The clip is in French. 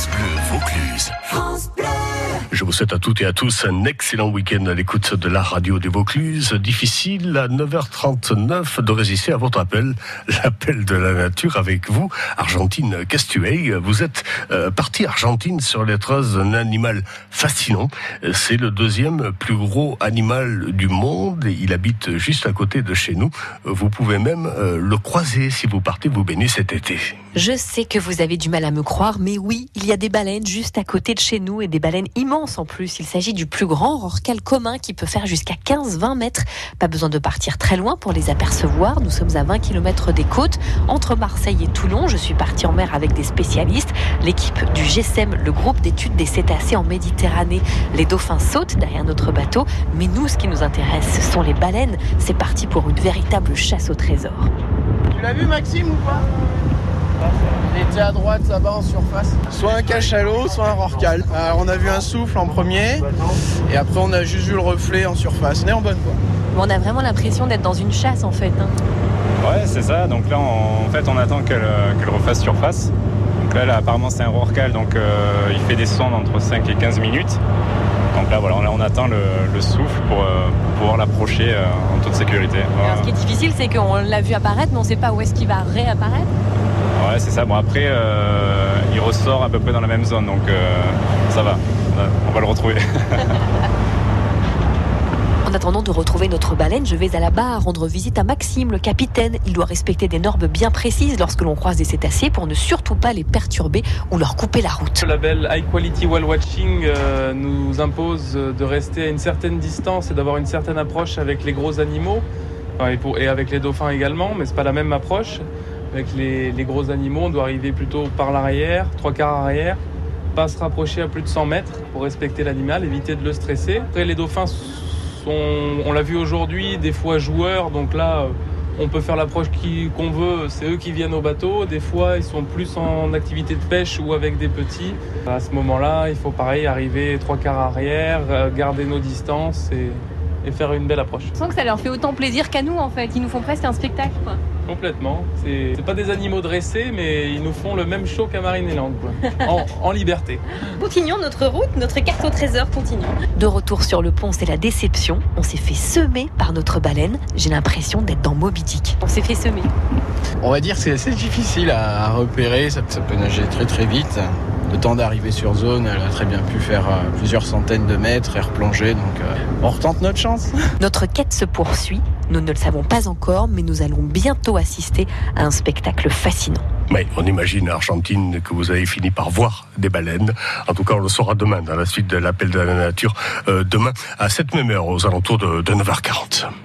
France Bleu Vaucluse. Je vous souhaite à toutes et à tous un excellent week-end à l'écoute de la radio des Vaucluse. Difficile à 9h39 de résister à votre appel, l'appel de la nature avec vous, Argentine Castueil. Vous êtes euh, partie Argentine sur les traces d'un animal fascinant. C'est le deuxième plus gros animal du monde. Il habite juste à côté de chez nous. Vous pouvez même euh, le croiser si vous partez vous baigner cet été. Je sais que vous avez du mal à me croire, mais oui, il y a des baleines juste à côté de chez nous et des baleines immenses en plus. Il s'agit du plus grand rorcal commun qui peut faire jusqu'à 15-20 mètres. Pas besoin de partir très loin pour les apercevoir. Nous sommes à 20 km des côtes, entre Marseille et Toulon. Je suis partie en mer avec des spécialistes. L'équipe du GSEM, le groupe d'études des cétacés en Méditerranée. Les dauphins sautent derrière notre bateau, mais nous, ce qui nous intéresse, ce sont les baleines. C'est parti pour une véritable chasse au trésor. Tu l'as vu Maxime ou pas? À droite là-bas en surface. Soit un cachalot, soit un rorcal. Alors on a vu un souffle en premier et après on a juste vu le reflet en surface. On est en bonne voie. On a vraiment l'impression d'être dans une chasse en fait. hein. Ouais, c'est ça. Donc là, on- en fait, on attend qu'elle euh, qu'elle refasse surface. Donc là, là, apparemment, c'est un rorcal, donc euh, il fait des sondes entre 5 et 15 minutes. Donc là, voilà, là, on attend le, le souffle pour, euh, pour pouvoir l'approcher euh, en toute sécurité. Alors, ce qui est difficile, c'est qu'on l'a vu apparaître, mais on ne sait pas où est-ce qu'il va réapparaître. Ouais, c'est ça. Bon, après, euh, il ressort à peu près dans la même zone, donc euh, ça va. Ouais, On va le retrouver. En attendant de retrouver notre baleine, je vais à la barre rendre visite à Maxime, le capitaine. Il doit respecter des normes bien précises lorsque l'on croise des cétacés pour ne surtout pas les perturber ou leur couper la route. Le label High Quality Whale Watching euh, nous impose de rester à une certaine distance et d'avoir une certaine approche avec les gros animaux et avec les dauphins également, mais c'est pas la même approche. Avec les, gros animaux, on doit arriver plutôt par l'arrière, trois quarts arrière, pas se rapprocher à plus de 100 mètres pour respecter l'animal, éviter de le stresser. Après, les dauphins sont, on l'a vu aujourd'hui, des fois joueurs, donc là. euh, on peut faire l'approche qu'on veut, c'est eux qui viennent au bateau. Des fois, ils sont plus en activité de pêche ou avec des petits. À ce moment-là, il faut pareil arriver trois quarts arrière, euh, garder nos distances et, faire une belle approche. Je sens que ça leur fait autant plaisir qu'à nous en fait. Ils nous font presque un spectacle. Complètement. C'est pas des animaux dressés, mais ils nous font le même show qu'à Marineland, quoi. En, en liberté. Continuons notre route, notre carte au trésor continue. De retour sur le pont, c'est la déception. On s'est fait semer par notre baleine. J'ai l'impression d'être dans Moby Dick. On s'est fait semer. On va dire que c'est assez difficile à à repérer. Ça, ça peut nager très très vite. Le temps d'arriver sur zone, elle a très bien pu faire euh, plusieurs centaines de mètres et replonger. Donc euh, on retente notre chance. Notre quête se poursuit. Nous ne le savons pas encore, mais nous allons bientôt assister à un spectacle fascinant. Mais on imagine, Argentine, que vous avez fini par voir des baleines. En tout cas, on le saura demain, dans la suite de l'appel de la nature, euh, demain à cette même heure, aux alentours de, de 9h40.